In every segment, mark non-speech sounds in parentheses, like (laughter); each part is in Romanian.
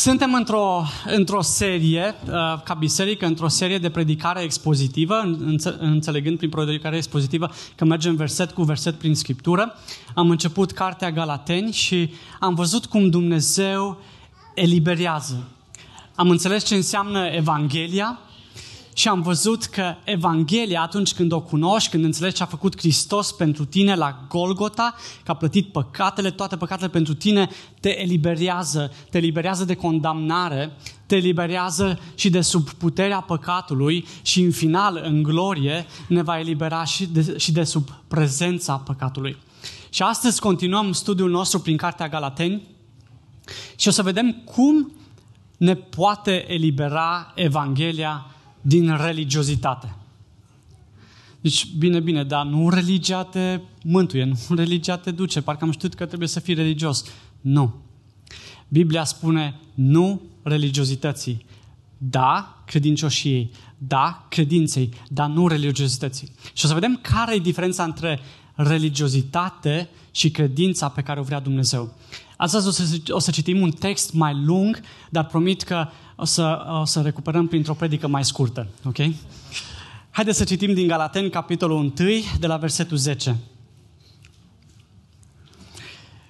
Suntem într-o, într-o serie, uh, ca biserică, într-o serie de predicare expozitivă, înțelegând prin predicare expozitivă că mergem verset cu verset prin Scriptură. Am început cartea Galateni și am văzut cum Dumnezeu eliberează. Am înțeles ce înseamnă Evanghelia, și am văzut că Evanghelia, atunci când o cunoști, când înțelegi ce a făcut Hristos pentru tine la Golgota, că a plătit păcatele, toate păcatele pentru tine, te eliberează, te eliberează de condamnare, te eliberează și de sub puterea păcatului și în final, în glorie, ne va elibera și de, și de sub prezența păcatului. Și astăzi continuăm studiul nostru prin Cartea Galateni și o să vedem cum ne poate elibera Evanghelia din religiozitate. Deci, bine, bine, dar nu religia te mântuie, nu religia te duce. Parcă am știut că trebuie să fii religios. Nu. Biblia spune nu religiozității. Da, credincioșiei. Da, credinței. Dar nu religiozității. Și o să vedem care e diferența între religiozitate și credința pe care o vrea Dumnezeu. Astăzi o să, o să citim un text mai lung, dar promit că o să, o să recuperăm printr-o predică mai scurtă. Ok? Haideți să citim din Galaten, capitolul 1, de la versetul 10.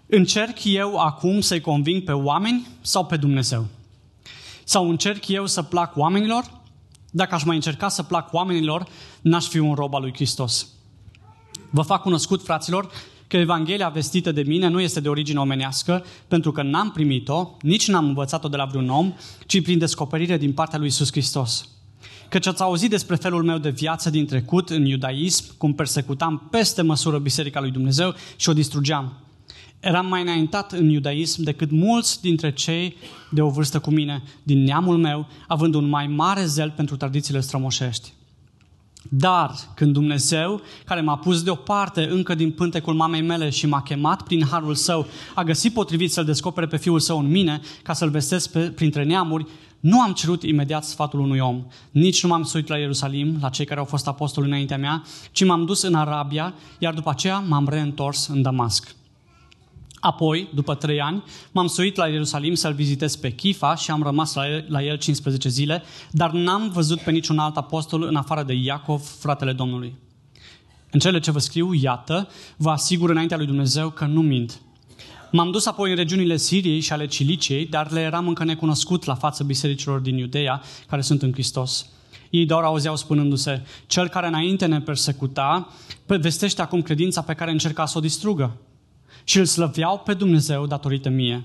Încerc eu acum să-i conving pe oameni sau pe Dumnezeu? Sau încerc eu să plac oamenilor? Dacă aș mai încerca să plac oamenilor, n-aș fi un rob al lui Hristos. Vă fac cunoscut, fraților, că Evanghelia vestită de mine nu este de origine omenească, pentru că n-am primit-o, nici n-am învățat-o de la vreun om, ci prin descoperire din partea lui Isus Hristos. Căci ați auzit despre felul meu de viață din trecut în iudaism, cum persecutam peste măsură Biserica lui Dumnezeu și o distrugeam. Eram mai înaintat în iudaism decât mulți dintre cei de o vârstă cu mine, din neamul meu, având un mai mare zel pentru tradițiile strămoșești. Dar când Dumnezeu, care m-a pus deoparte încă din pântecul mamei mele și m-a chemat prin harul său, a găsit potrivit să-L descopere pe Fiul Său în mine, ca să-L vestesc pe, printre neamuri, nu am cerut imediat sfatul unui om, nici nu m-am suit la Ierusalim, la cei care au fost apostoli înaintea mea, ci m-am dus în Arabia, iar după aceea m-am reîntors în Damasc. Apoi, după trei ani, m-am suit la Ierusalim să-l vizitez pe Chifa și am rămas la el, la el 15 zile, dar n-am văzut pe niciun alt apostol în afară de Iacov, fratele Domnului. În cele ce vă scriu, iată, vă asigur înaintea lui Dumnezeu că nu mint. M-am dus apoi în regiunile Siriei și ale Ciliciei, dar le eram încă necunoscut la fața bisericilor din Iudeea, care sunt în Hristos. Ei doar auzeau spunându-se, cel care înainte ne persecuta, vestește acum credința pe care încerca să o distrugă și îl slăveau pe Dumnezeu datorită mie.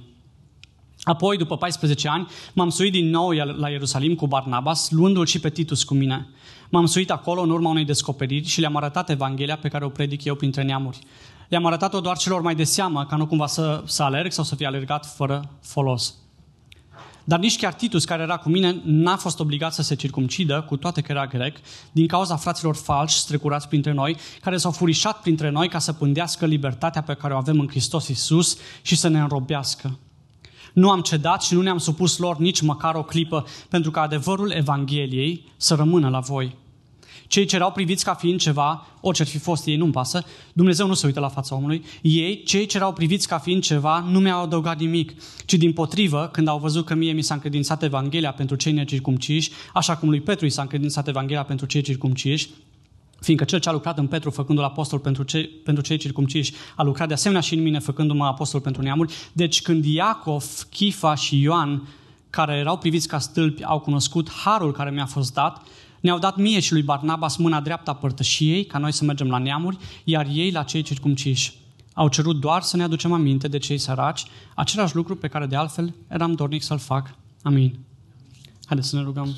Apoi, după 14 ani, m-am suit din nou la Ierusalim cu Barnabas, luându-l și pe Titus cu mine. M-am suit acolo în urma unei descoperiri și le-am arătat Evanghelia pe care o predic eu printre neamuri. Le-am arătat-o doar celor mai de seamă, ca nu cumva să, să alerg sau să fie alergat fără folos. Dar nici chiar Titus, care era cu mine, n-a fost obligat să se circumcidă, cu toate că era grec, din cauza fraților falși strecurați printre noi, care s-au furișat printre noi ca să pândească libertatea pe care o avem în Hristos Isus și să ne înrobească. Nu am cedat și nu ne-am supus lor nici măcar o clipă, pentru că adevărul Evangheliei să rămână la voi. Cei ce erau priviți ca fiind ceva, orice ar fi fost ei, nu-mi pasă, Dumnezeu nu se uită la fața omului. Ei, cei ce erau priviți ca fiind ceva, nu mi-au adăugat nimic, ci din potrivă, când au văzut că mie mi s-a încredințat Evanghelia pentru cei necircumciși, așa cum lui Petru i s-a încredințat Evanghelia pentru cei circumciși, fiindcă cel ce a lucrat în Petru făcându-l apostol pentru cei, pentru cei circumciși, a lucrat de asemenea și în mine făcându-mă apostol pentru neamuri. Deci când Iacov, Chifa și Ioan, care erau priviți ca stâlpi, au cunoscut harul care mi-a fost dat, ne-au dat mie și lui Barnabas mâna dreaptă a părtășiei, ca noi să mergem la neamuri, iar ei la cei circumciși. Au cerut doar să ne aducem aminte de cei săraci, același lucru pe care de altfel eram dornic să-l fac. Amin. Haideți să ne rugăm.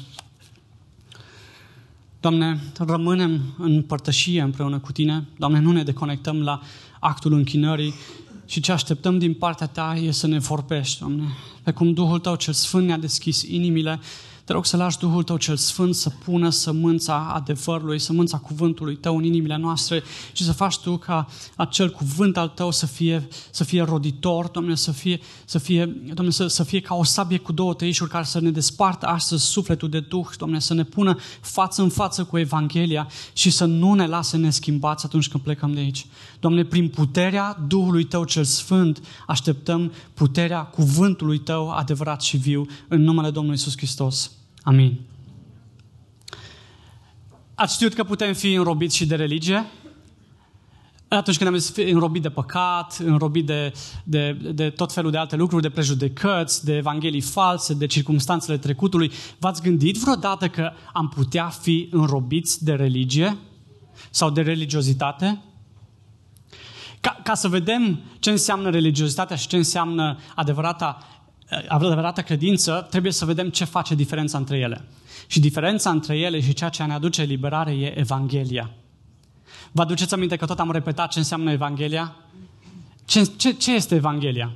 Doamne, rămânem în părtășie împreună cu Tine. Doamne, nu ne deconectăm la actul închinării și ce așteptăm din partea Ta e să ne vorbești, Doamne. Pe cum Duhul Tău cel Sfânt ne-a deschis inimile, Te rog să lași Duhul Tău cel Sfânt să pună sămânța adevărului, sămânța cuvântului Tău în inimile noastre și să faci Tu ca acel cuvânt al Tău să fie, să fie roditor, Doamne, să fie, să fie, Doamne, să, să fie ca o sabie cu două tăișuri care să ne despartă astăzi sufletul de Duh, Doamne, să ne pună față în față cu Evanghelia și să nu ne lase neschimbați atunci când plecăm de aici. Doamne, prin puterea Duhului Tău cel Sfânt așteptăm puterea cuvântului Tău adevărat și viu în numele Domnului Isus Hristos. Amin. Ați știut că putem fi înrobiți și de religie? Atunci când am zis înrobit de păcat, înrobit de, de, de tot felul de alte lucruri, de prejudecăți, de evanghelii false, de circumstanțele trecutului, v-ați gândit vreodată că am putea fi înrobiți de religie sau de religiozitate? Ca, ca să vedem ce înseamnă religiozitatea și ce înseamnă adevărata adevărată credință, trebuie să vedem ce face diferența între ele. Și diferența între ele și ceea ce ne aduce liberare e Evanghelia. Vă aduceți aminte că tot am repetat ce înseamnă Evanghelia? Ce, ce, ce este Evanghelia?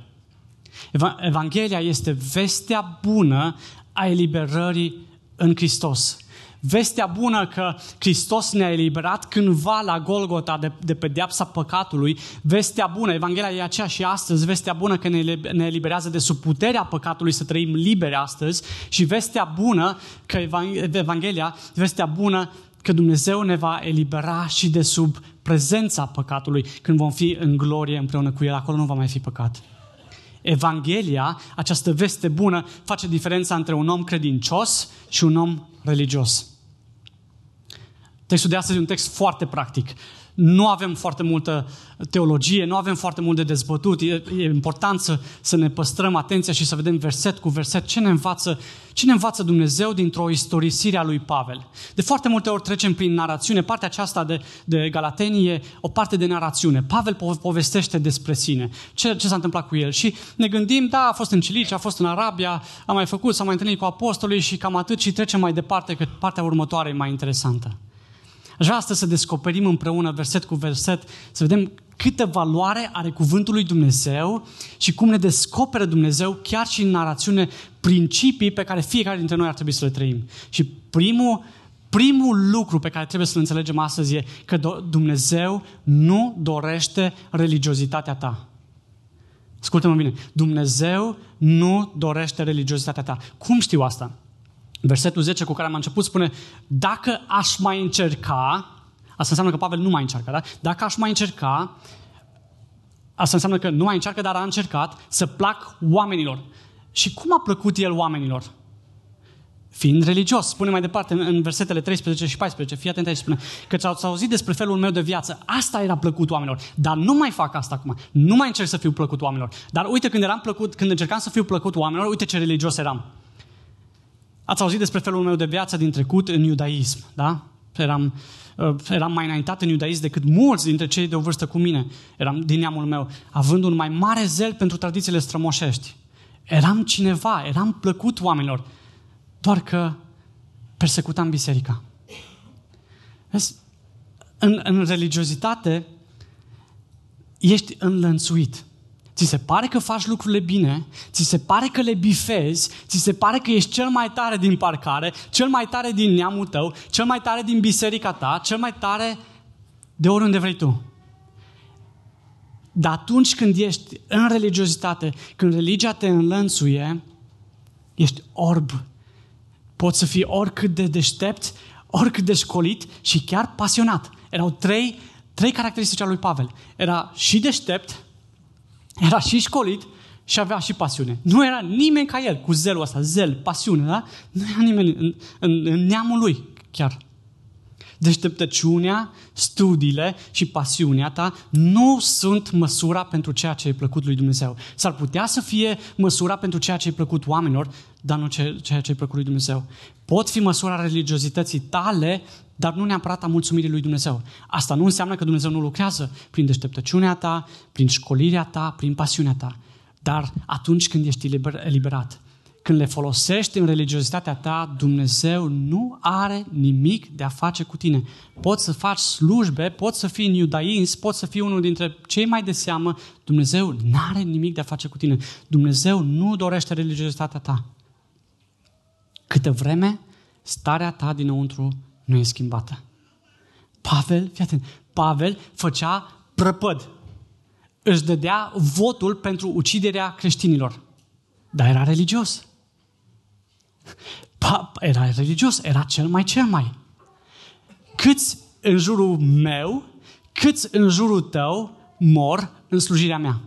Evanghelia este vestea bună a eliberării în Hristos. Vestea bună că Hristos ne-a eliberat cândva la Golgota de, de pedeapsa păcatului. Vestea bună, Evanghelia e aceea și astăzi, vestea bună că ne, ne eliberează de sub puterea păcatului să trăim liberi astăzi și vestea bună că Evanghelia, vestea bună că Dumnezeu ne va elibera și de sub prezența păcatului când vom fi în glorie împreună cu El. Acolo nu va mai fi păcat. Evanghelia, această veste bună, face diferența între un om credincios și un om religios. Textul de astăzi e un text foarte practic. Nu avem foarte multă teologie, nu avem foarte mult de dezbătut. E, e important să, să ne păstrăm atenția și să vedem verset cu verset ce ne învață, ce ne învață Dumnezeu dintr-o istorisire a lui Pavel. De foarte multe ori trecem prin narațiune. Partea aceasta de, de Galatenie e o parte de narațiune. Pavel povestește despre sine, ce, ce s-a întâmplat cu el. Și ne gândim, da, a fost în Cilicia, a fost în Arabia, a mai făcut, s-a mai întâlnit cu apostolii și cam atât și trecem mai departe, că partea următoare e mai interesantă. Aș vrea astăzi să descoperim împreună, verset cu verset, să vedem câtă valoare are cuvântul lui Dumnezeu și cum ne descoperă Dumnezeu chiar și în narațiune principii pe care fiecare dintre noi ar trebui să le trăim. Și primul, primul lucru pe care trebuie să-l înțelegem astăzi e că Dumnezeu nu dorește religiozitatea ta. Ascultă-mă bine. Dumnezeu nu dorește religiozitatea ta. Cum știu asta? Versetul 10 cu care am început spune, dacă aș mai încerca, asta înseamnă că Pavel nu mai încearcă, da? Dacă aș mai încerca, asta înseamnă că nu mai încearcă, dar a încercat să plac oamenilor. Și cum a plăcut el oamenilor? Fiind religios, spune mai departe în versetele 13 și 14, fii atent aici, spune că ți-ați auzit despre felul meu de viață, asta era plăcut oamenilor, dar nu mai fac asta acum, nu mai încerc să fiu plăcut oamenilor. Dar uite, când eram plăcut, când încercam să fiu plăcut oamenilor, uite ce religios eram. Ați auzit despre felul meu de viață din trecut în iudaism, da? Eram, uh, eram mai înaintat în iudaism decât mulți dintre cei de o vârstă cu mine. Eram din neamul meu, având un mai mare zel pentru tradițiile strămoșești. Eram cineva, eram plăcut oamenilor, doar că persecutam biserica. Vezi, în, în religiozitate ești înlănțuit. Ți se pare că faci lucrurile bine, ți se pare că le bifezi, ți se pare că ești cel mai tare din parcare, cel mai tare din neamul tău, cel mai tare din biserica ta, cel mai tare de oriunde vrei tu. Dar atunci când ești în religiozitate, când religia te înlănțuie, ești orb. Poți să fii oricât de deștept, oricât de școlit și chiar pasionat. Erau trei, trei caracteristici ale lui Pavel. Era și deștept, era și școlit și avea și pasiune. Nu era nimeni ca el cu zelul ăsta, zel, pasiune, da? Nu era nimeni în, în, în neamul lui chiar. Deșteptăciunea, studiile și pasiunea ta nu sunt măsura pentru ceea ce e plăcut lui Dumnezeu. S-ar putea să fie măsura pentru ceea ce e plăcut oamenilor, dar nu ceea ce e plăcut lui Dumnezeu. Pot fi măsura religiozității tale, dar nu neapărat a mulțumirii lui Dumnezeu. Asta nu înseamnă că Dumnezeu nu lucrează prin deșteptăciunea ta, prin școlirea ta, prin pasiunea ta. Dar atunci când ești eliberat, când le folosești în religiozitatea ta, Dumnezeu nu are nimic de a face cu tine. Poți să faci slujbe, poți să fii în iudaism, poți să fii unul dintre cei mai de seamă, Dumnezeu nu are nimic de a face cu tine. Dumnezeu nu dorește religiozitatea ta. câtă vreme starea ta dinăuntru nu e schimbată. Pavel, fii atent, Pavel făcea prăpăd. Își dădea votul pentru uciderea creștinilor. Dar era religios. Pa, era religios, era cel mai cel mai. Câți în jurul meu, câți în jurul tău mor în slujirea mea?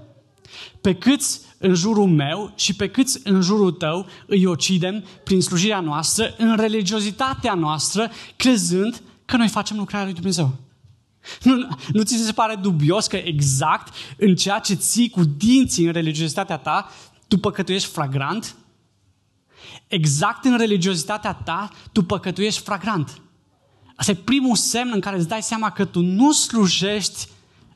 Pe câți în jurul meu și pe câți în jurul tău îi ucidem prin slujirea noastră, în religiozitatea noastră, crezând că noi facem lucrarea lui Dumnezeu. Nu, nu ți se pare dubios că exact în ceea ce ții cu dinții în religiozitatea ta, tu păcătuiești flagrant? Exact în religiozitatea ta, tu păcătuiești flagrant. Asta e primul semn în care îți dai seama că tu nu slujești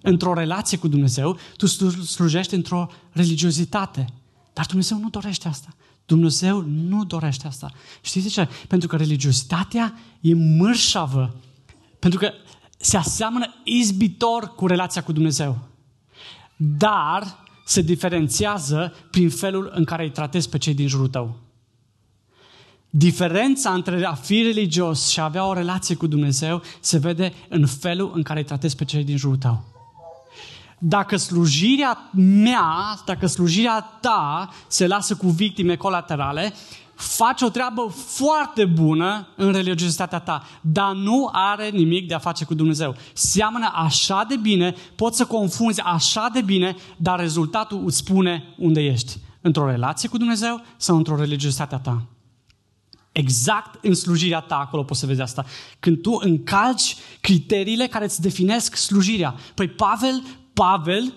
într-o relație cu Dumnezeu, tu slujești într-o religiozitate. Dar Dumnezeu nu dorește asta. Dumnezeu nu dorește asta. Știți de ce? Pentru că religiozitatea e mărșavă. Pentru că se aseamănă izbitor cu relația cu Dumnezeu. Dar se diferențiază prin felul în care îi tratezi pe cei din jurul tău. Diferența între a fi religios și a avea o relație cu Dumnezeu se vede în felul în care îi tratezi pe cei din jurul tău. Dacă slujirea mea, dacă slujirea ta se lasă cu victime colaterale, faci o treabă foarte bună în religiozitatea ta, dar nu are nimic de a face cu Dumnezeu. Seamănă așa de bine, poți să confunzi așa de bine, dar rezultatul îți spune unde ești. Într-o relație cu Dumnezeu sau într-o religiozitate a ta. Exact în slujirea ta, acolo poți să vezi asta. Când tu încalci criteriile care îți definesc slujirea. Păi Pavel, Pavel,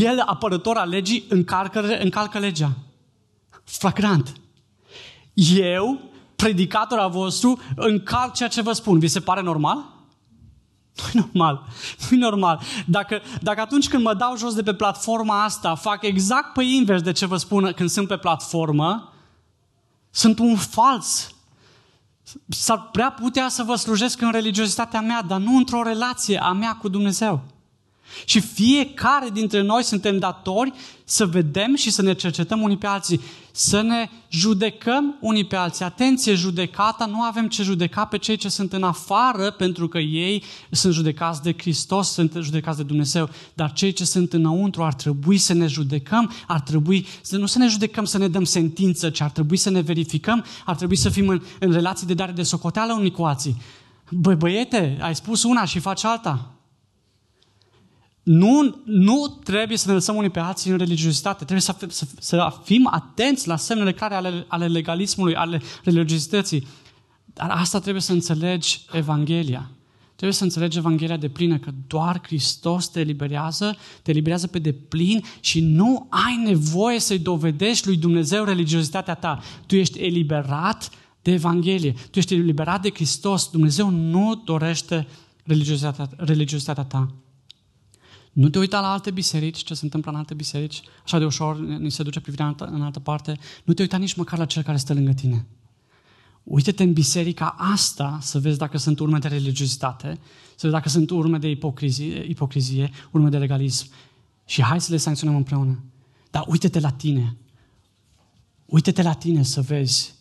el, apărător al legii, încalcă, încalcă legea. Flagrant. Eu, predicator al vostru, încalc ceea ce vă spun. Vi se pare normal? Nu-i normal. Nu-i normal. Dacă, dacă atunci când mă dau jos de pe platforma asta, fac exact pe invers de ce vă spun când sunt pe platformă, sunt un fals. S-ar prea putea să vă slujesc în religiozitatea mea, dar nu într-o relație a mea cu Dumnezeu. Și fiecare dintre noi suntem datori să vedem și să ne cercetăm unii pe alții, să ne judecăm unii pe alții. Atenție, judecata, nu avem ce judeca pe cei ce sunt în afară, pentru că ei sunt judecați de Hristos, sunt judecați de Dumnezeu, dar cei ce sunt înăuntru ar trebui să ne judecăm, ar trebui să nu să ne judecăm, să ne dăm sentință, ci ar trebui să ne verificăm, ar trebui să fim în, în relații de dare de socoteală unii cu alții. Băi, băiete, ai spus una și faci alta. Nu, nu trebuie să ne lăsăm unii pe alții în religiozitate. Trebuie să, să, să fim atenți la semnele clare ale, ale legalismului, ale religiozității. Dar asta trebuie să înțelegi Evanghelia. Trebuie să înțelegi Evanghelia de plină, că doar Hristos te eliberează, te eliberează pe deplin și nu ai nevoie să-i dovedești lui Dumnezeu religiozitatea ta. Tu ești eliberat de Evanghelie. Tu ești eliberat de Hristos. Dumnezeu nu dorește religiozitatea, religiozitatea ta. Nu te uita la alte biserici, ce se întâmplă în alte biserici, așa de ușor ni se duce privirea în altă, în altă parte. Nu te uita nici măcar la cel care stă lângă tine. Uită-te în biserica asta să vezi dacă sunt urme de religiozitate, să vezi dacă sunt urme de ipocrizie, ipocrizie urme de legalism. Și hai să le sancționăm împreună. Dar uite-te la tine. Uite-te la tine să vezi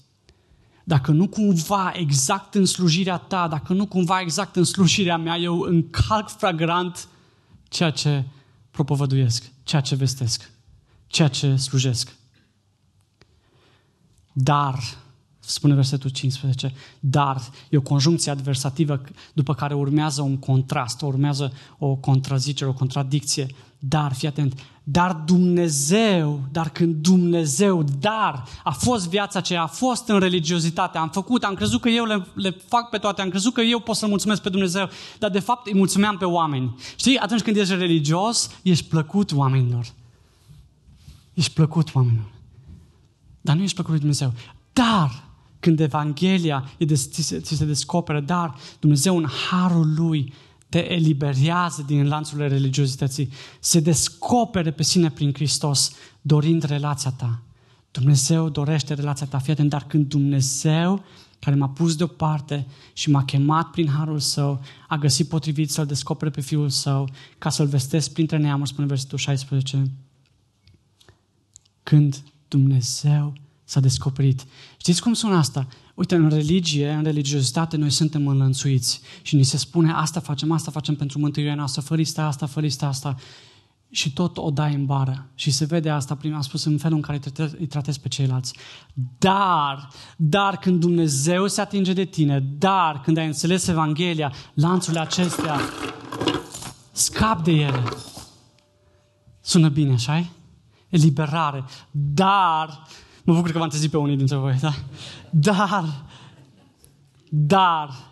dacă nu cumva exact în slujirea ta, dacă nu cumva exact în slujirea mea, eu încalc fragrant ceea ce propovăduiesc, ceea ce vestesc, ceea ce slujesc. Dar, spune versetul 15, dar e o conjuncție adversativă după care urmează un contrast, urmează o contrazicere, o contradicție. Dar, fii atent, dar Dumnezeu, dar când Dumnezeu, dar a fost viața aceea, a fost în religiozitate, am făcut, am crezut că eu le, le fac pe toate, am crezut că eu pot să mulțumesc pe Dumnezeu, dar de fapt îi mulțumeam pe oameni. Știi, atunci când ești religios, ești plăcut oamenilor. Ești plăcut oamenilor. Dar nu ești plăcut lui Dumnezeu. Dar, când Evanghelia ți se, ți se descoperă, dar Dumnezeu în harul Lui te eliberează din lanțurile religiozității, se descopere pe sine prin Hristos, dorind relația ta. Dumnezeu dorește relația ta, fii atent, dar când Dumnezeu, care m-a pus deoparte și m-a chemat prin harul său, a găsit potrivit să-L descopere pe Fiul Său, ca să-L vestesc printre neamuri, spune versetul 16. Când Dumnezeu s-a descoperit. Știți cum sună asta? Uite, în religie, în religiozitate, noi suntem înlănțuiți și ni se spune asta facem, asta facem pentru mântuirea noastră, fără asta, fără asta și tot o dai în bară. Și se vede asta, prin am spus, în felul în care îi tratezi pe ceilalți. Dar, dar când Dumnezeu se atinge de tine, dar când ai înțeles Evanghelia, lanțurile acestea, scap de ele. Sună bine, așa Eliberare. Dar, mă bucur că v-am trezit pe unii dintre voi, da? Dar, dar,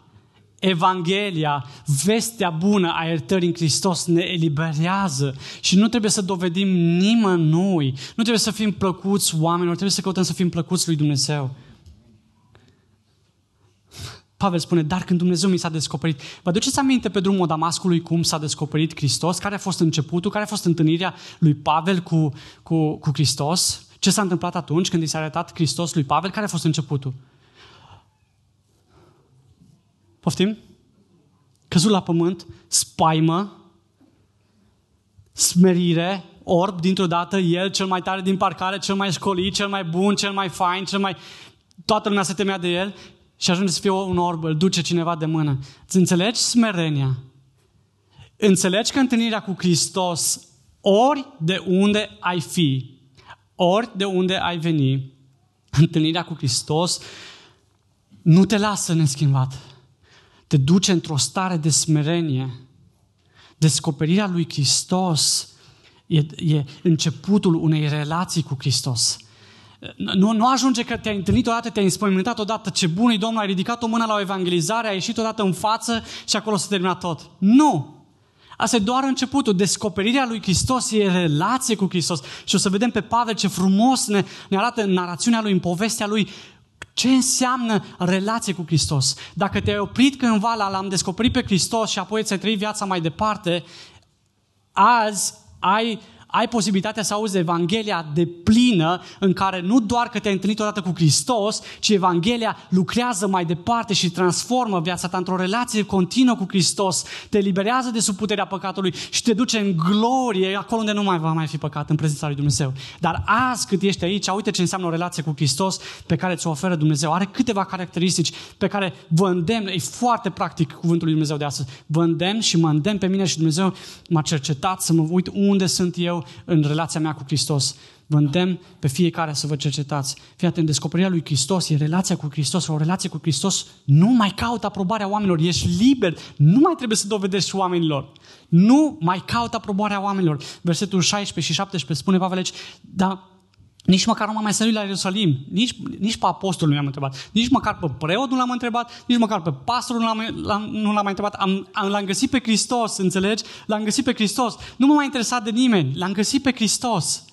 Evanghelia, vestea bună a iertării în Hristos ne eliberează și nu trebuie să dovedim nimănui, nu trebuie să fim plăcuți oamenilor, trebuie să căutăm să fim plăcuți lui Dumnezeu. Pavel spune, dar când Dumnezeu mi s-a descoperit. Vă aduceți aminte pe drumul Damascului cum s-a descoperit Hristos? Care a fost începutul? Care a fost întâlnirea lui Pavel cu, cu, cu Hristos? Ce s-a întâmplat atunci când i s-a arătat Hristos lui Pavel? Care a fost începutul? Poftim? Căzut la pământ, spaimă, smerire, orb, dintr-o dată, el cel mai tare din parcare, cel mai școlit, cel mai bun, cel mai fain, cel mai... Toată lumea se temea de el și ajunge să fie un orb, îl duce cineva de mână. Îți înțelegi smerenia? Înțelegi că întâlnirea cu Hristos, ori de unde ai fi, ori de unde ai veni, întâlnirea cu Hristos nu te lasă neschimbat te duce într-o stare de smerenie. Descoperirea lui Hristos e, e începutul unei relații cu Hristos. Nu, nu ajunge că te-ai întâlnit odată, te-ai înspăimântat odată, ce bun e Domnul, ai ridicat o mână la o evangelizare, ai ieșit odată în față și acolo se termina tot. Nu! Asta e doar începutul. Descoperirea lui Hristos e relație cu Hristos. Și o să vedem pe Pavel ce frumos ne, ne arată în narațiunea lui, în povestea lui, ce înseamnă relație cu Hristos? Dacă te-ai oprit cândva la l-am descoperit pe Hristos și apoi ți-ai trăit viața mai departe, azi ai ai posibilitatea să auzi Evanghelia de plină în care nu doar că te-ai întâlnit odată cu Hristos, ci Evanghelia lucrează mai departe și transformă viața ta într-o relație continuă cu Hristos, te eliberează de sub puterea păcatului și te duce în glorie acolo unde nu mai va mai fi păcat în prezența lui Dumnezeu. Dar azi cât ești aici, uite ce înseamnă o relație cu Hristos pe care ți-o oferă Dumnezeu. Are câteva caracteristici pe care vă îndemn, e foarte practic cuvântul lui Dumnezeu de astăzi, vă îndemn și mă îndemn pe mine și Dumnezeu m-a cercetat să mă uit unde sunt eu în relația mea cu Hristos. Vă îndemn pe fiecare să vă cercetați. Fii atent, descoperirea lui Hristos e relația cu Hristos. O relație cu Hristos nu mai caută aprobarea oamenilor. Ești liber. Nu mai trebuie să dovedești oamenilor. Nu mai caută aprobarea oamenilor. Versetul 16 și 17 spune Pavel aici, dar nici măcar nu m-am mai sărit la Ierusalim. Nici, nici pe apostol nu i-am întrebat. Nici măcar pe preot nu l-am întrebat. Nici măcar pe pastor nu l-am, l-am, nu l-am mai întrebat. Am, am, l-am găsit pe Hristos, înțelegi? L-am găsit pe Hristos. Nu m-a mai interesat de nimeni. L-am găsit pe Hristos.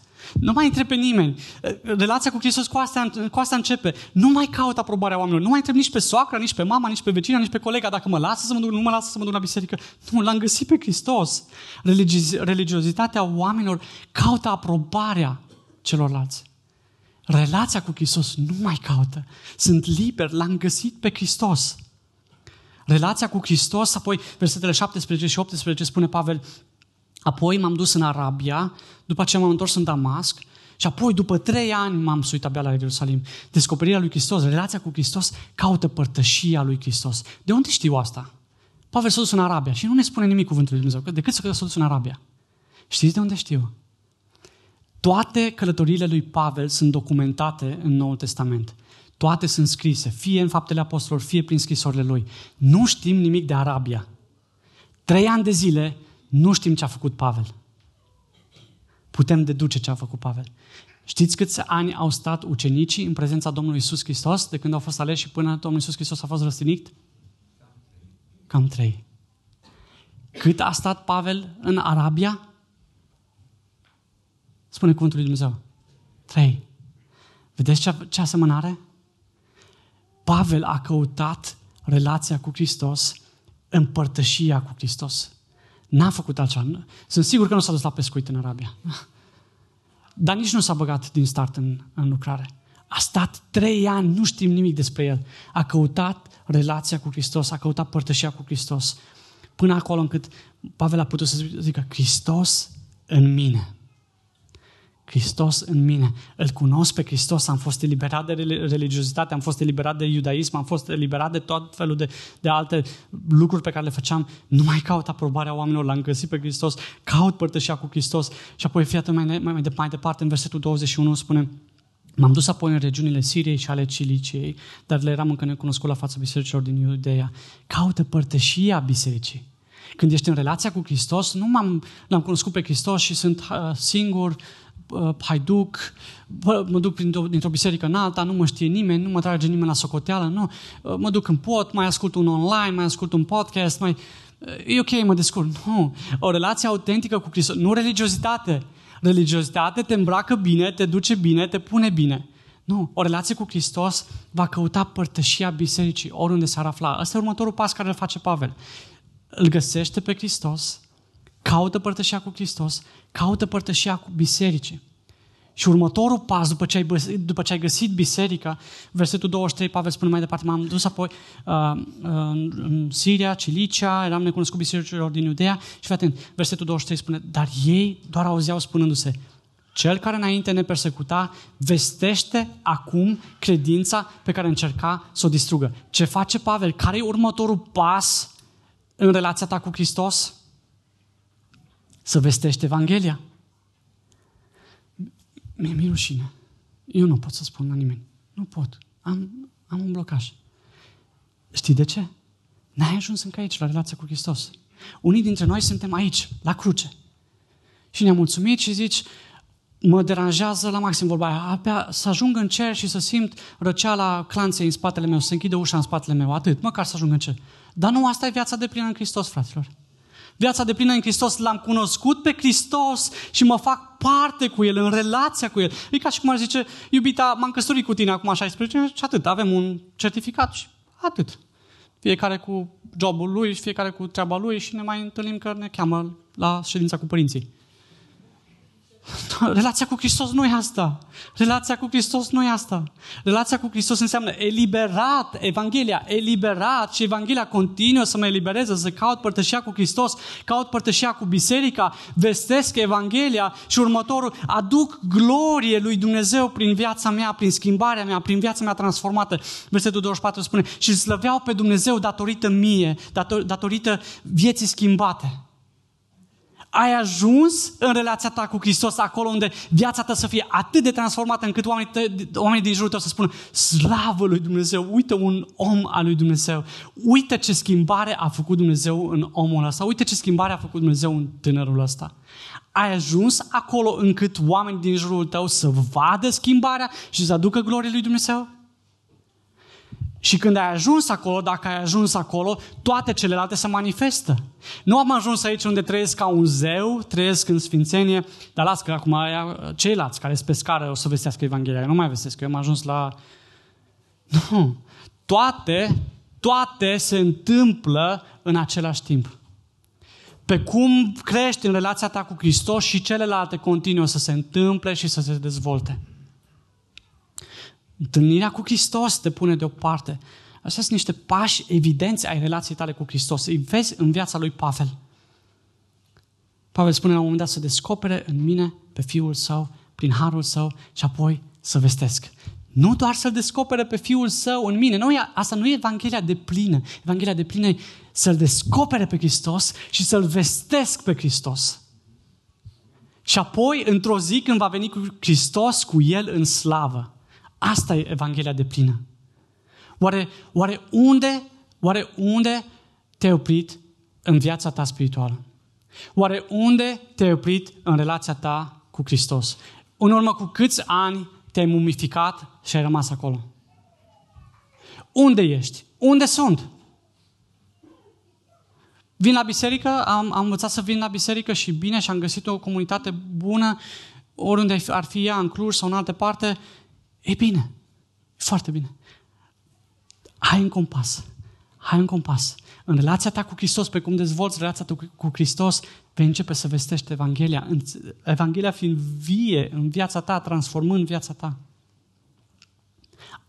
Nu mai întreb pe nimeni. Relația cu Hristos cu asta, cu asta începe. Nu mai caut aprobarea oamenilor. Nu mai întreb nici pe soacră, nici pe mama, nici pe vecina, nici pe colega dacă mă lasă să mă duc, nu mă lasă să mă duc la biserică. Nu, l-am găsit pe Hristos. Religi- religiozitatea oamenilor caută aprobarea celorlalți. Relația cu Hristos nu mai caută. Sunt liber, l-am găsit pe Hristos. Relația cu Hristos, apoi versetele 17 și 18 spune Pavel, apoi m-am dus în Arabia, după aceea m-am întors în Damasc și apoi după trei ani m-am suit abia la Ierusalim. Descoperirea lui Hristos, relația cu Hristos caută părtășia lui Hristos. De unde știu asta? Pavel s-a dus în Arabia și nu ne spune nimic cuvântul lui Dumnezeu, decât să s-a dus în Arabia. Știți de unde știu? Toate călătoriile lui Pavel sunt documentate în Noul Testament. Toate sunt scrise, fie în faptele apostolilor, fie prin scrisorile lui. Nu știm nimic de Arabia. Trei ani de zile nu știm ce a făcut Pavel. Putem deduce ce a făcut Pavel. Știți câți ani au stat ucenicii în prezența Domnului Isus Hristos de când au fost aleși și până Domnul Isus Hristos a fost răstinit? Cam trei. Cât a stat Pavel în Arabia? Spune cuvântul lui Dumnezeu. Trei. Vedeți ce, ce asemănare? Pavel a căutat relația cu Hristos, împărtășia cu Hristos. N-a făcut altceva. Sunt sigur că nu s-a dus la pescuit în Arabia. Dar nici nu s-a băgat din start în, în lucrare. A stat trei ani, nu știm nimic despre el. A căutat relația cu Hristos, a căutat părtășia cu Hristos. Până acolo încât Pavel a putut să zică, Hristos în mine. Hristos în mine. Îl cunosc pe Hristos, am fost eliberat de religiozitate, am fost eliberat de iudaism, am fost eliberat de tot felul de, de alte lucruri pe care le făceam. Nu mai caut aprobarea oamenilor, l-am găsit pe Hristos, caut părtășia cu Hristos. Și apoi, fii mai, mai, mai, mai departe, în versetul 21 spune, M-am dus apoi în regiunile Siriei și ale Ciliciei, dar le eram încă necunoscut la fața bisericilor din Iudeea. Caută părtășia bisericii. Când ești în relația cu Hristos, nu m-am, l-am cunoscut pe Hristos și sunt uh, singur, uh, haiduc, mă duc dintr-o biserică în alta, nu mă știe nimeni, nu mă trage nimeni la socoteală, nu. Uh, mă duc în pot, mai ascult un online, mai ascult un podcast, mai... E ok, mă descurc. Nu. O relație autentică cu Hristos, nu religiozitate. Religiozitate te îmbracă bine, te duce bine, te pune bine. Nu, o relație cu Hristos va căuta părtășia bisericii oriunde s-ar afla. Asta e următorul pas care îl face Pavel îl găsește pe Hristos, caută părtășia cu Hristos, caută părtășia cu bisericii. Și următorul pas, după ce ai, după ce ai găsit biserica, versetul 23, Pavel spune mai departe, m-am dus apoi uh, în, în Siria, Cilicia, eram necunoscut bisericilor din Iudea și fii versetul 23 spune, dar ei doar auzeau spunându-se, cel care înainte ne persecuta vestește acum credința pe care încerca să o distrugă. Ce face Pavel? Care e următorul pas în relația ta cu Hristos? Să vestești Evanghelia. Mie mi rușine. Eu nu pot să spun la nimeni. Nu pot. Am, am un blocaj. Știi de ce? N-ai ajuns încă aici, la relația cu Hristos. Unii dintre noi suntem aici, la cruce. Și ne-am mulțumit și zici, mă deranjează la maxim vorba aia, abia să ajung în cer și să simt răceala clanței în spatele meu, să închide ușa în spatele meu, atât, măcar să ajung în cer. Dar nu, asta e viața de plină în Hristos, fraților. Viața de plină în Hristos, l-am cunoscut pe Hristos și mă fac parte cu El, în relația cu El. E ca și cum ar zice, iubita, m-am căsătorit cu tine acum 16 ani și atât, avem un certificat și atât. Fiecare cu jobul lui și fiecare cu treaba lui și ne mai întâlnim că ne cheamă la ședința cu părinții. (laughs) Relația cu Hristos nu e asta. Relația cu Hristos nu e asta. Relația cu Hristos înseamnă eliberat, Evanghelia, eliberat și Evanghelia continuă să mă elibereze, să caut părtășia cu Hristos, caut părtășia cu biserica, vestesc Evanghelia și următorul, aduc glorie lui Dumnezeu prin viața mea, prin schimbarea mea, prin viața mea transformată. Versetul 24 spune, și slăveau pe Dumnezeu datorită mie, dator, datorită vieții schimbate ai ajuns în relația ta cu Hristos acolo unde viața ta să fie atât de transformată încât oamenii, te, oamenii din jurul tău să spună slavă lui Dumnezeu, uite un om al lui Dumnezeu, uite ce schimbare a făcut Dumnezeu în omul ăsta, uite ce schimbare a făcut Dumnezeu în tânărul ăsta. Ai ajuns acolo încât oamenii din jurul tău să vadă schimbarea și să aducă glorie lui Dumnezeu? Și când ai ajuns acolo, dacă ai ajuns acolo, toate celelalte se manifestă. Nu am ajuns aici unde trăiesc ca un zeu, trăiesc în sfințenie, dar las că acum aia, ceilalți care sunt pe scară o să vestească Evanghelia. Eu nu mai vestesc, eu am ajuns la... Nu. Toate, toate se întâmplă în același timp. Pe cum crești în relația ta cu Hristos și celelalte continuă să se întâmple și să se dezvolte. Întâlnirea cu Hristos te pune deoparte. Astea sunt niște pași evidenți ai relației tale cu Hristos. Îi vezi în viața lui Pavel. Pavel spune la un moment dat să descopere în mine pe Fiul Său, prin Harul Său și apoi să vestesc. Nu doar să-L descopere pe Fiul Său în mine. Nu, asta nu e Evanghelia de plină. Evanghelia de plină e să-L descopere pe Hristos și să-L vestesc pe Hristos. Și apoi, într-o zi, când va veni cu Hristos, cu El în slavă, Asta e Evanghelia de plină. Oare, oare unde, oare unde te-ai oprit în viața ta spirituală? Oare unde te-ai oprit în relația ta cu Hristos? În urmă cu câți ani te-ai mumificat și ai rămas acolo? Unde ești? Unde sunt? Vin la biserică, am, am învățat să vin la biserică și bine și am găsit o comunitate bună, oriunde ar fi ea, în Cluj sau în altă parte, E bine. E foarte bine. Hai în compas. Hai în compas. În relația ta cu Hristos, pe cum dezvolți relația ta cu Hristos, vei începe să vestești Evanghelia. Evanghelia fiind vie în viața ta, transformând viața ta.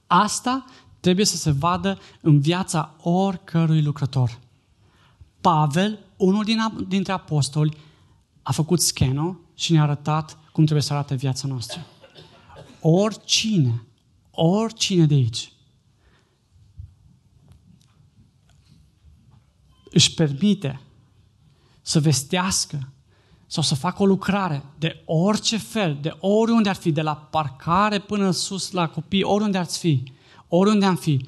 Asta trebuie să se vadă în viața oricărui lucrător. Pavel, unul din, dintre apostoli, a făcut sceno și ne-a arătat cum trebuie să arate viața noastră. Oricine, oricine de aici își permite să vestească sau să facă o lucrare de orice fel, de oriunde ar fi, de la parcare până sus la copii, oriunde ar fi, oriunde am fi,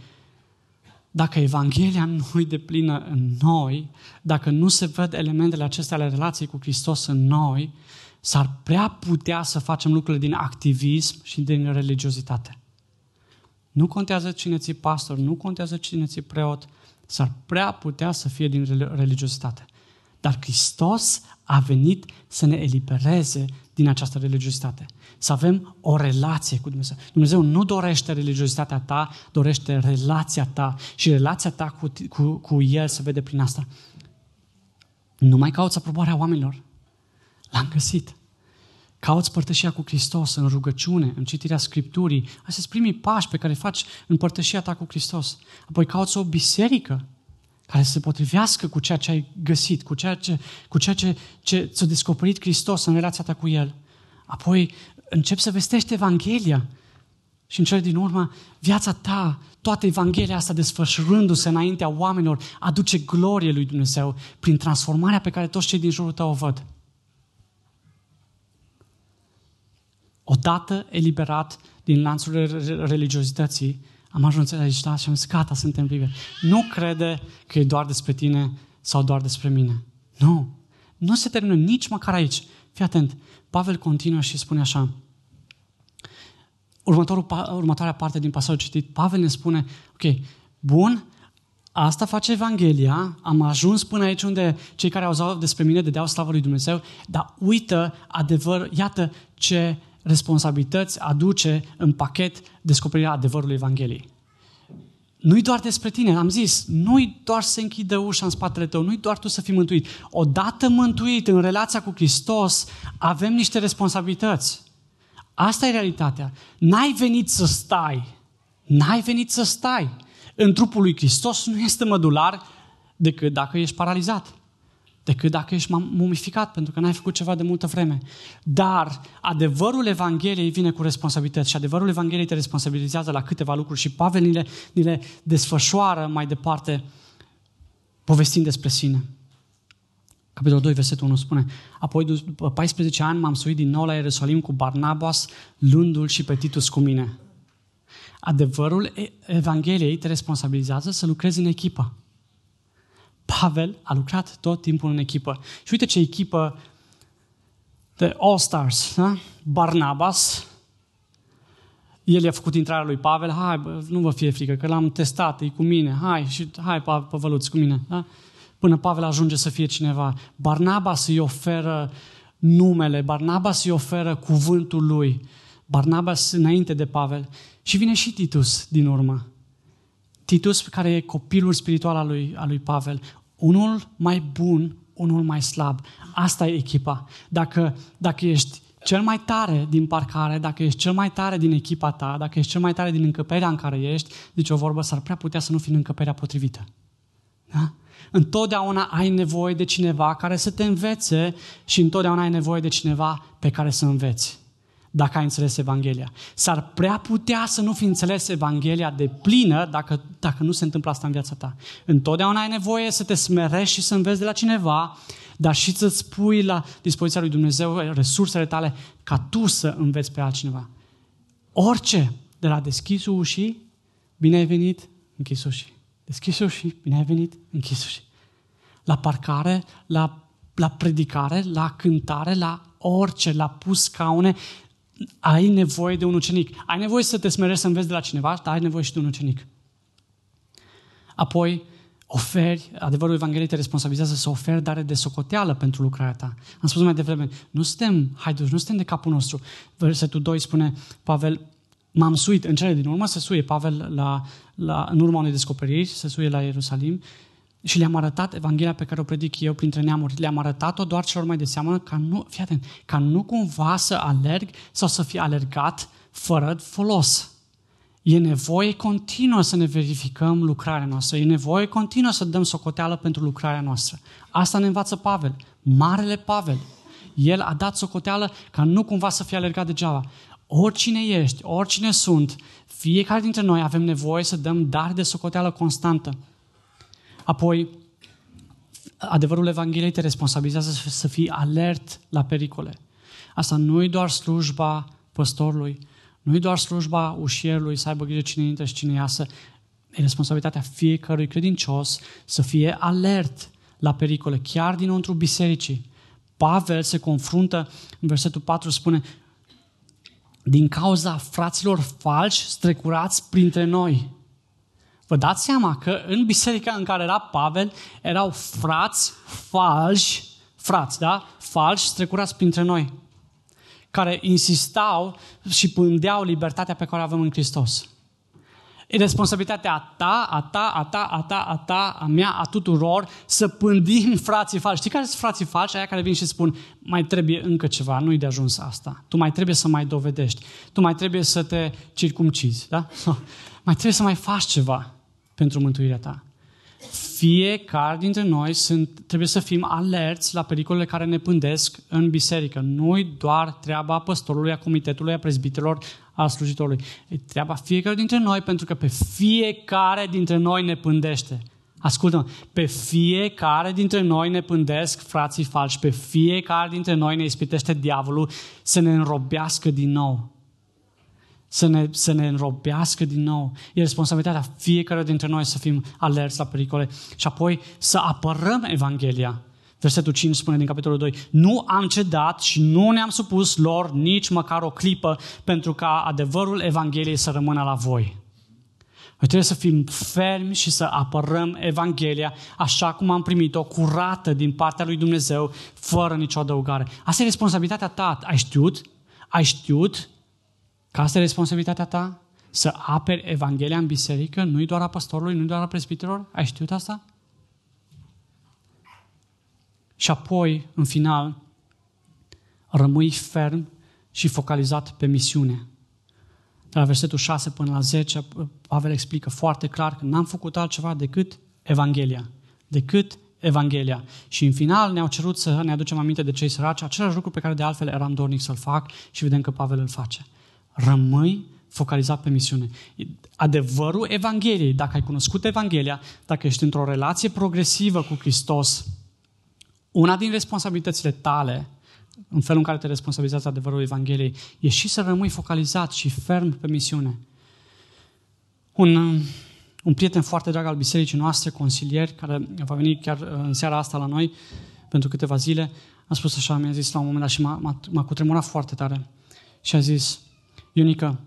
dacă Evanghelia nu-i de plină în noi, dacă nu se văd elementele acestea ale relației cu Hristos în noi, s-ar prea putea să facem lucrurile din activism și din religiozitate. Nu contează cine ți pastor, nu contează cine ți preot, s-ar prea putea să fie din religiozitate. Dar Hristos a venit să ne elibereze din această religiozitate. Să avem o relație cu Dumnezeu. Dumnezeu nu dorește religiozitatea ta, dorește relația ta și relația ta cu, cu, cu El se vede prin asta. Nu mai cauți aprobarea oamenilor. L-am găsit. Cauți părtășia cu Hristos în rugăciune, în citirea Scripturii. Astea sunt primii pași pe care faci în părtășia ta cu Hristos. Apoi cauți o biserică care să se potrivească cu ceea ce ai găsit, cu ceea ce, cu ceea ce, ce ți-a descoperit Hristos în relația ta cu El. Apoi începi să vestești Evanghelia și în cele din urmă, viața ta, toată Evanghelia asta desfășurându-se înaintea oamenilor, aduce glorie lui Dumnezeu prin transformarea pe care toți cei din jurul tău o văd. Odată eliberat din lanțurile religiozității, am ajuns aici da, și am zis, gata, suntem liberi. Nu crede că e doar despre tine sau doar despre mine. Nu. Nu se termină nici măcar aici. Fii atent. Pavel continuă și spune așa. Următorul, următoarea parte din pasajul citit, Pavel ne spune, ok, bun, asta face Evanghelia, am ajuns până aici unde cei care au auzit despre mine dedeau slavă lui Dumnezeu, dar uită adevăr, iată ce responsabilități aduce în pachet descoperirea adevărului Evangheliei. Nu-i doar despre tine, am zis, nu-i doar să închidă ușa în spatele tău, nu-i doar tu să fii mântuit. Odată mântuit în relația cu Hristos, avem niște responsabilități. Asta e realitatea. N-ai venit să stai. N-ai venit să stai. În trupul lui Hristos nu este mădular decât dacă ești paralizat decât dacă ești mumificat, pentru că n-ai făcut ceva de multă vreme. Dar adevărul Evangheliei vine cu responsabilități și adevărul Evangheliei te responsabilizează la câteva lucruri și Pavel ni le, ni le desfășoară mai departe povestind despre sine. Capitolul 2, versetul 1 spune Apoi, după 14 ani, m-am suit din nou la Ierusalim cu Barnabas, luându-l și pe Titus cu mine. Adevărul Evangheliei te responsabilizează să lucrezi în echipă. Pavel a lucrat tot timpul în echipă. Și uite ce echipă de All-Stars, da? Barnabas, el i-a făcut intrarea lui Pavel, hai, bă, nu vă fie frică, că l-am testat, e cu mine, hai, și hai, Păvăluț, cu mine. Da? Până Pavel ajunge să fie cineva. Barnabas îi oferă numele, Barnabas îi oferă cuvântul lui. Barnabas înainte de Pavel. Și vine și Titus din urmă. Titus, care e copilul spiritual al lui, al lui Pavel, unul mai bun, unul mai slab. Asta e echipa. Dacă, dacă ești cel mai tare din parcare, dacă ești cel mai tare din echipa ta, dacă ești cel mai tare din încăperea în care ești, zice o vorbă, s-ar prea putea să nu fii în încăperea potrivită. Da? Întotdeauna ai nevoie de cineva care să te învețe și întotdeauna ai nevoie de cineva pe care să înveți dacă ai înțeles Evanghelia. S-ar prea putea să nu fi înțeles Evanghelia de plină dacă, dacă nu se întâmplă asta în viața ta. Întotdeauna ai nevoie să te smerești și să înveți de la cineva, dar și să-ți pui la dispoziția lui Dumnezeu resursele tale ca tu să înveți pe altcineva. Orice, de la deschisul ușii, bine ai venit, închis ușii. Deschis ușii, bine ai venit, închis ușii. La parcare, la, la predicare, la cântare, la orice, la pus scaune, ai nevoie de un ucenic. Ai nevoie să te smerești să înveți de la cineva, dar ai nevoie și de un ucenic. Apoi, oferi, adevărul Evangheliei te responsabilizează să oferi dare de socoteală pentru lucrarea ta. Am spus mai devreme, nu suntem haiduși, nu suntem de capul nostru. Versetul 2 spune, Pavel, m-am suit, în cele din urmă se suie Pavel la, la, în urma unei descoperiri, se suie la Ierusalim și le-am arătat Evanghelia pe care o predic eu printre neamuri. Le-am arătat-o doar celor mai de seamă ca nu, fii atent, ca nu cumva să alerg sau să fie alergat fără folos. E nevoie continuă să ne verificăm lucrarea noastră. E nevoie continuă să dăm socoteală pentru lucrarea noastră. Asta ne învață Pavel. Marele Pavel. El a dat socoteală ca nu cumva să fie alergat degeaba. Oricine ești, oricine sunt, fiecare dintre noi avem nevoie să dăm dar de socoteală constantă. Apoi, adevărul Evangheliei te responsabilizează să fii alert la pericole. Asta nu e doar slujba păstorului, nu e doar slujba ușierului să aibă grijă cine intră și cine iasă. E responsabilitatea fiecărui credincios să fie alert la pericole, chiar dinăuntru bisericii. Pavel se confruntă, în versetul 4 spune, din cauza fraților falși strecurați printre noi. Vă dați seama că în biserica în care era Pavel erau frați falși, frați, da? Falși strecurați printre noi, care insistau și pândeau libertatea pe care o avem în Hristos. E responsabilitatea a ta, a ta, a ta, a ta, a ta, a mea, a tuturor să pândim frații falși. Știi care sunt frații falși? Aia care vin și spun, mai trebuie încă ceva, nu-i de ajuns asta. Tu mai trebuie să mai dovedești. Tu mai trebuie să te circumcizi. Da? (laughs) mai trebuie să mai faci ceva pentru mântuirea ta. Fiecare dintre noi sunt, trebuie să fim alerți la pericolele care ne pândesc în biserică. Nu doar treaba păstorului, a comitetului, a prezbiterilor, a slujitorului. E treaba fiecare dintre noi, pentru că pe fiecare dintre noi ne pândește. Ascultă-mă, pe fiecare dintre noi ne pândesc frații falși, pe fiecare dintre noi ne ispitește diavolul să ne înrobească din nou să ne, să ne înrobească din nou. E responsabilitatea fiecare dintre noi să fim alerți la pericole și apoi să apărăm Evanghelia. Versetul 5 spune din capitolul 2, nu am cedat și nu ne-am supus lor nici măcar o clipă pentru ca adevărul Evangheliei să rămână la voi. Noi trebuie să fim fermi și să apărăm Evanghelia așa cum am primit-o curată din partea lui Dumnezeu, fără nicio adăugare. Asta e responsabilitatea ta. Ai știut? Ai știut Că asta e responsabilitatea ta? Să aperi Evanghelia în biserică, nu-i doar a păstorului, nu-i doar a prezbiterilor? Ai știut asta? Și apoi, în final, rămâi ferm și focalizat pe misiune. De la versetul 6 până la 10, Pavel explică foarte clar că n-am făcut altceva decât Evanghelia. Decât Evanghelia. Și în final ne-au cerut să ne aducem aminte de cei săraci, același lucru pe care de altfel eram dornic să-l fac și vedem că Pavel îl face rămâi focalizat pe misiune. Adevărul Evangheliei, dacă ai cunoscut Evanghelia, dacă ești într-o relație progresivă cu Hristos, una din responsabilitățile tale, în felul în care te responsabilizează adevărul Evangheliei, e și să rămâi focalizat și ferm pe misiune. Un, un prieten foarte drag al bisericii noastre, consilier, care va veni chiar uh, în seara asta la noi pentru câteva zile, a spus așa, mi-a zis la un moment dat și m-a, m-a, m-a cutremurat foarte tare. Și a zis, Ionica,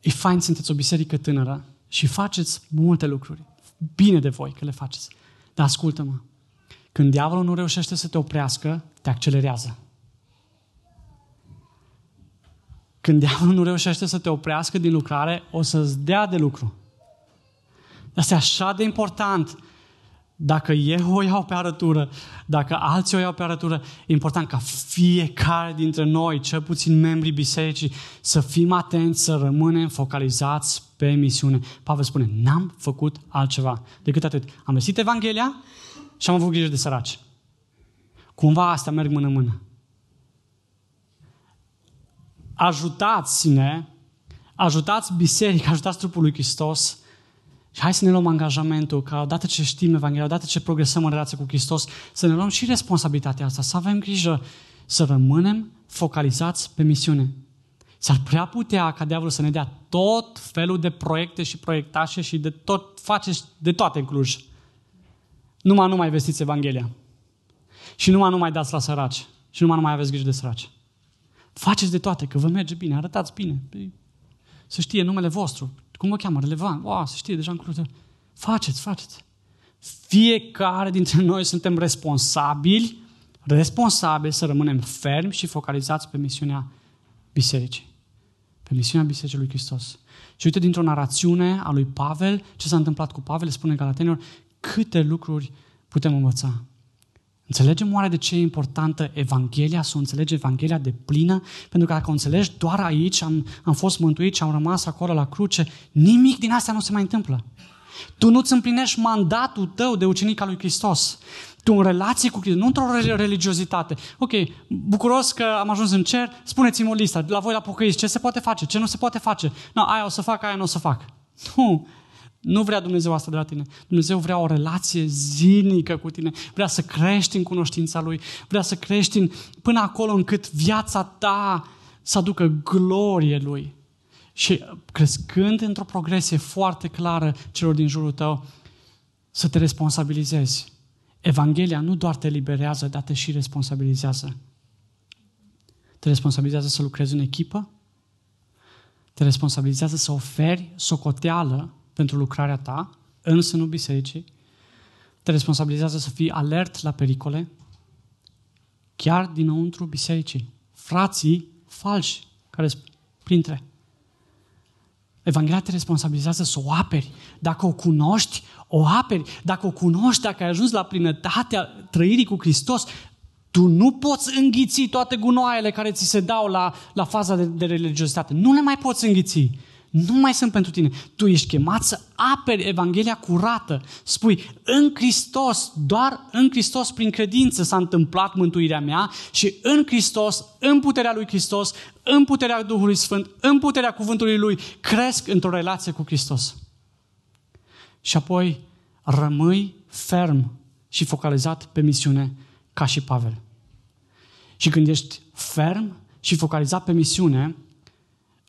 e fain sunteți o biserică tânără și faceți multe lucruri. Bine de voi că le faceți. Dar ascultă-mă, când diavolul nu reușește să te oprească, te accelerează. Când diavolul nu reușește să te oprească din lucrare, o să-ți dea de lucru. Asta e așa de important dacă eu o iau pe arătură, dacă alții o iau pe arătură, e important ca fiecare dintre noi, cel puțin membrii bisericii, să fim atenți, să rămânem focalizați pe misiune. Pavel spune, n-am făcut altceva decât atât. Am găsit Evanghelia și am avut grijă de săraci. Cumva astea merg mână-mână. Ajutați-ne, ajutați biserica, ajutați trupul lui Hristos și hai să ne luăm angajamentul că odată ce știm Evanghelia, odată ce progresăm în relație cu Hristos, să ne luăm și responsabilitatea asta, să avem grijă să rămânem focalizați pe misiune. S-ar prea putea ca diavolul să ne dea tot felul de proiecte și proiectașe și de tot, faceți de toate în Cluj. Numai nu mai vestiți Evanghelia. Și numai nu mai dați la săraci. Și numai nu mai aveți grijă de săraci. Faceți de toate, că vă merge bine, arătați bine. Păi, să știe numele vostru. Cum vă cheamă? Relevant. Wow, să știe deja în curte. Faceți, faceți. Fiecare dintre noi suntem responsabili, responsabili să rămânem fermi și focalizați pe misiunea bisericii. Pe misiunea Bisericii lui Hristos. Și uite, dintr-o narațiune a lui Pavel, ce s-a întâmplat cu Pavel, spune Galatenilor, câte lucruri putem învăța. Înțelegem oare de ce e importantă Evanghelia, să o înțelegi Evanghelia de plină? Pentru că dacă o înțelegi doar aici, am, am fost mântuit și am rămas acolo la cruce, nimic din asta nu se mai întâmplă. Tu nu-ți împlinești mandatul tău de ucenic al lui Hristos. Tu în relație cu Hristos, nu într-o religiozitate. Ok, bucuros că am ajuns în cer, spuneți-mi o listă, la voi la pocăiți, ce se poate face, ce nu se poate face. Nu, aia o să fac, aia nu o să fac. Nu, nu vrea Dumnezeu asta de la tine. Dumnezeu vrea o relație zilnică cu tine. Vrea să crești în cunoștința Lui. Vrea să crești în, până acolo încât viața ta să aducă glorie Lui. Și crescând într-o progresie foarte clară celor din jurul tău, să te responsabilizezi. Evanghelia nu doar te liberează, dar te și responsabilizează. Te responsabilizează să lucrezi în echipă, te responsabilizează să oferi socoteală pentru lucrarea ta în sânul bisericii, te responsabilizează să fii alert la pericole, chiar dinăuntru bisericii. Frații falși care sunt printre. Evanghelia te responsabilizează să o aperi. Dacă o cunoști, o aperi. Dacă o cunoști, dacă ai ajuns la plinătatea trăirii cu Hristos, tu nu poți înghiți toate gunoaiele care ți se dau la, la faza de, de religiozitate. Nu le mai poți înghiți nu mai sunt pentru tine. Tu ești chemat să aperi Evanghelia curată. Spui, în Hristos, doar în Hristos, prin credință s-a întâmplat mântuirea mea și în Hristos, în puterea lui Hristos, în puterea Duhului Sfânt, în puterea cuvântului lui, cresc într-o relație cu Hristos. Și apoi rămâi ferm și focalizat pe misiune ca și Pavel. Și când ești ferm și focalizat pe misiune,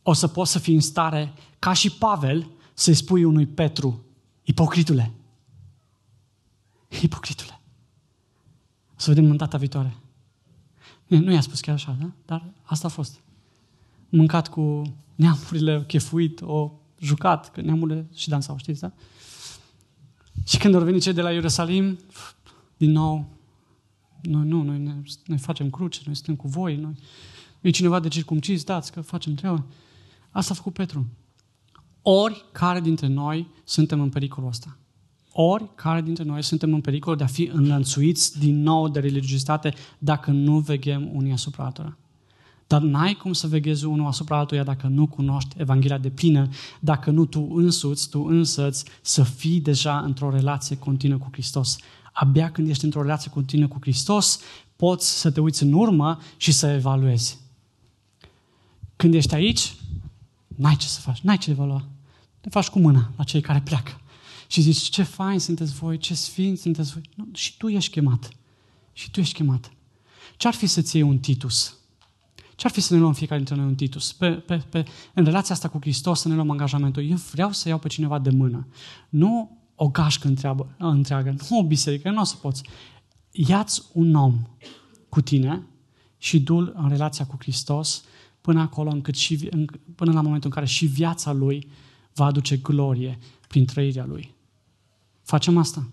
o să poți să fii în stare, ca și Pavel, să-i spui unui Petru, ipocritule. Ipocritule. O să vedem în data viitoare. Nu i-a spus chiar așa, da? dar asta a fost. Mâncat cu neamurile, chefuit, o jucat, că neamurile și dansau, știți, da? Și când au venit cei de la Ierusalim, din nou, noi nu, noi, ne, noi facem cruce, noi suntem cu voi, noi, e cineva de circumcis, dați că facem treaba. Asta a făcut Petru. Ori care dintre noi suntem în pericolul ăsta. Ori care dintre noi suntem în pericol de a fi înlănțuiți din nou de religiozitate dacă nu veghem unii asupra altora. Dar n-ai cum să veghezi unul asupra altuia dacă nu cunoști Evanghelia de plină, dacă nu tu însuți, tu însăți, să fii deja într-o relație continuă cu Hristos. Abia când ești într-o relație continuă cu Hristos, poți să te uiți în urmă și să evaluezi. Când ești aici, N-ai ce să faci, n-ai ce evalua. Te faci cu mâna la cei care pleacă. Și zici, ce fain sunteți voi, ce sfinți sunteți voi. Nu, și tu ești chemat. Și tu ești chemat. Ce-ar fi să-ți iei un Titus? Ce-ar fi să ne luăm fiecare dintre noi un Titus? Pe, pe, pe, în relația asta cu Hristos să ne luăm angajamentul. Eu vreau să iau pe cineva de mână. Nu o gașcă întreabă, întreagă, nu o biserică, nu o să poți. Ia-ți un om cu tine și du în relația cu Hristos până acolo încât și, până la momentul în care și viața lui va aduce glorie prin trăirea lui. Facem asta.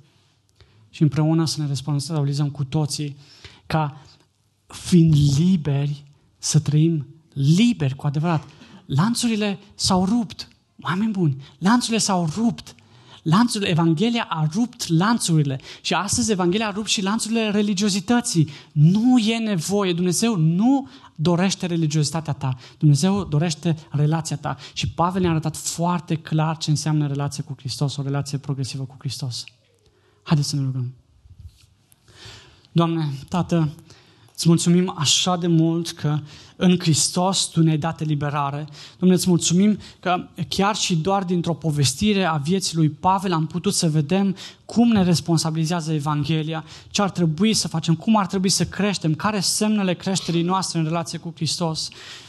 Și împreună să ne responsabilizăm cu toții ca fiind liberi să trăim liberi cu adevărat. Lanțurile s-au rupt. Oameni buni, lanțurile s-au rupt. Lanțul, Evanghelia a rupt lanțurile și astăzi Evanghelia a rupt și lanțurile religiozității. Nu e nevoie, Dumnezeu nu dorește religiozitatea ta, Dumnezeu dorește relația ta. Și Pavel ne-a arătat foarte clar ce înseamnă relația cu Hristos, o relație progresivă cu Hristos. Haideți să ne rugăm. Doamne, Tată, îți mulțumim așa de mult că în Hristos Tu ne-ai dat eliberare. Domnule, îți mulțumim că chiar și doar dintr-o povestire a vieții lui Pavel am putut să vedem cum ne responsabilizează Evanghelia, ce ar trebui să facem, cum ar trebui să creștem, care semnele creșterii noastre în relație cu Hristos.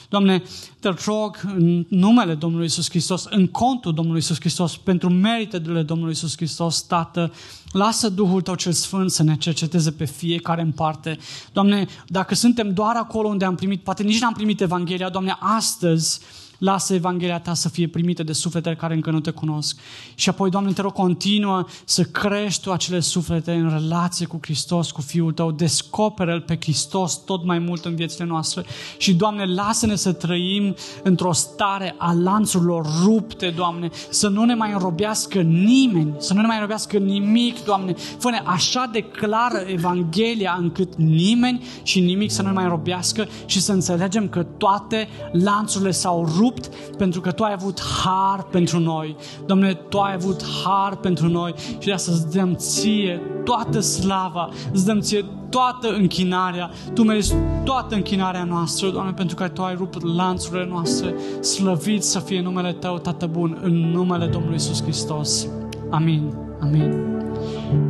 Doamne, te rog în numele Domnului Isus Hristos, în contul Domnului Isus Hristos, pentru meritele Domnului Isus Hristos, Tată, lasă Duhul Tău cel Sfânt să ne cerceteze pe fiecare în parte. Doamne, dacă suntem doar acolo unde am primit, poate nici n-am primit Evanghelia, Doamne, astăzi Lasă Evanghelia ta să fie primită de sufletele care încă nu te cunosc. Și apoi, Doamne, te rog, continuă să crești tu acele suflete în relație cu Hristos, cu Fiul tău. Descoperă-L pe Hristos tot mai mult în viețile noastre. Și, Doamne, lasă-ne să trăim într-o stare a lanțurilor rupte, Doamne, să nu ne mai înrobească nimeni, să nu ne mai înrobească nimic, Doamne. Fă-ne așa de clară Evanghelia încât nimeni și nimic să nu ne mai înrobească și să înțelegem că toate lanțurile s-au rupt rupt pentru că Tu ai avut har pentru noi. Doamne, Tu ai avut har pentru noi și de asta îți dăm Ție toată slava, îți dăm Ție toată închinarea. Tu mergi toată închinarea noastră, Doamne, pentru că Tu ai rupt lanțurile noastre. Slăvit să fie numele Tău, Tată Bun, în numele Domnului Isus Hristos. Amin. Amin.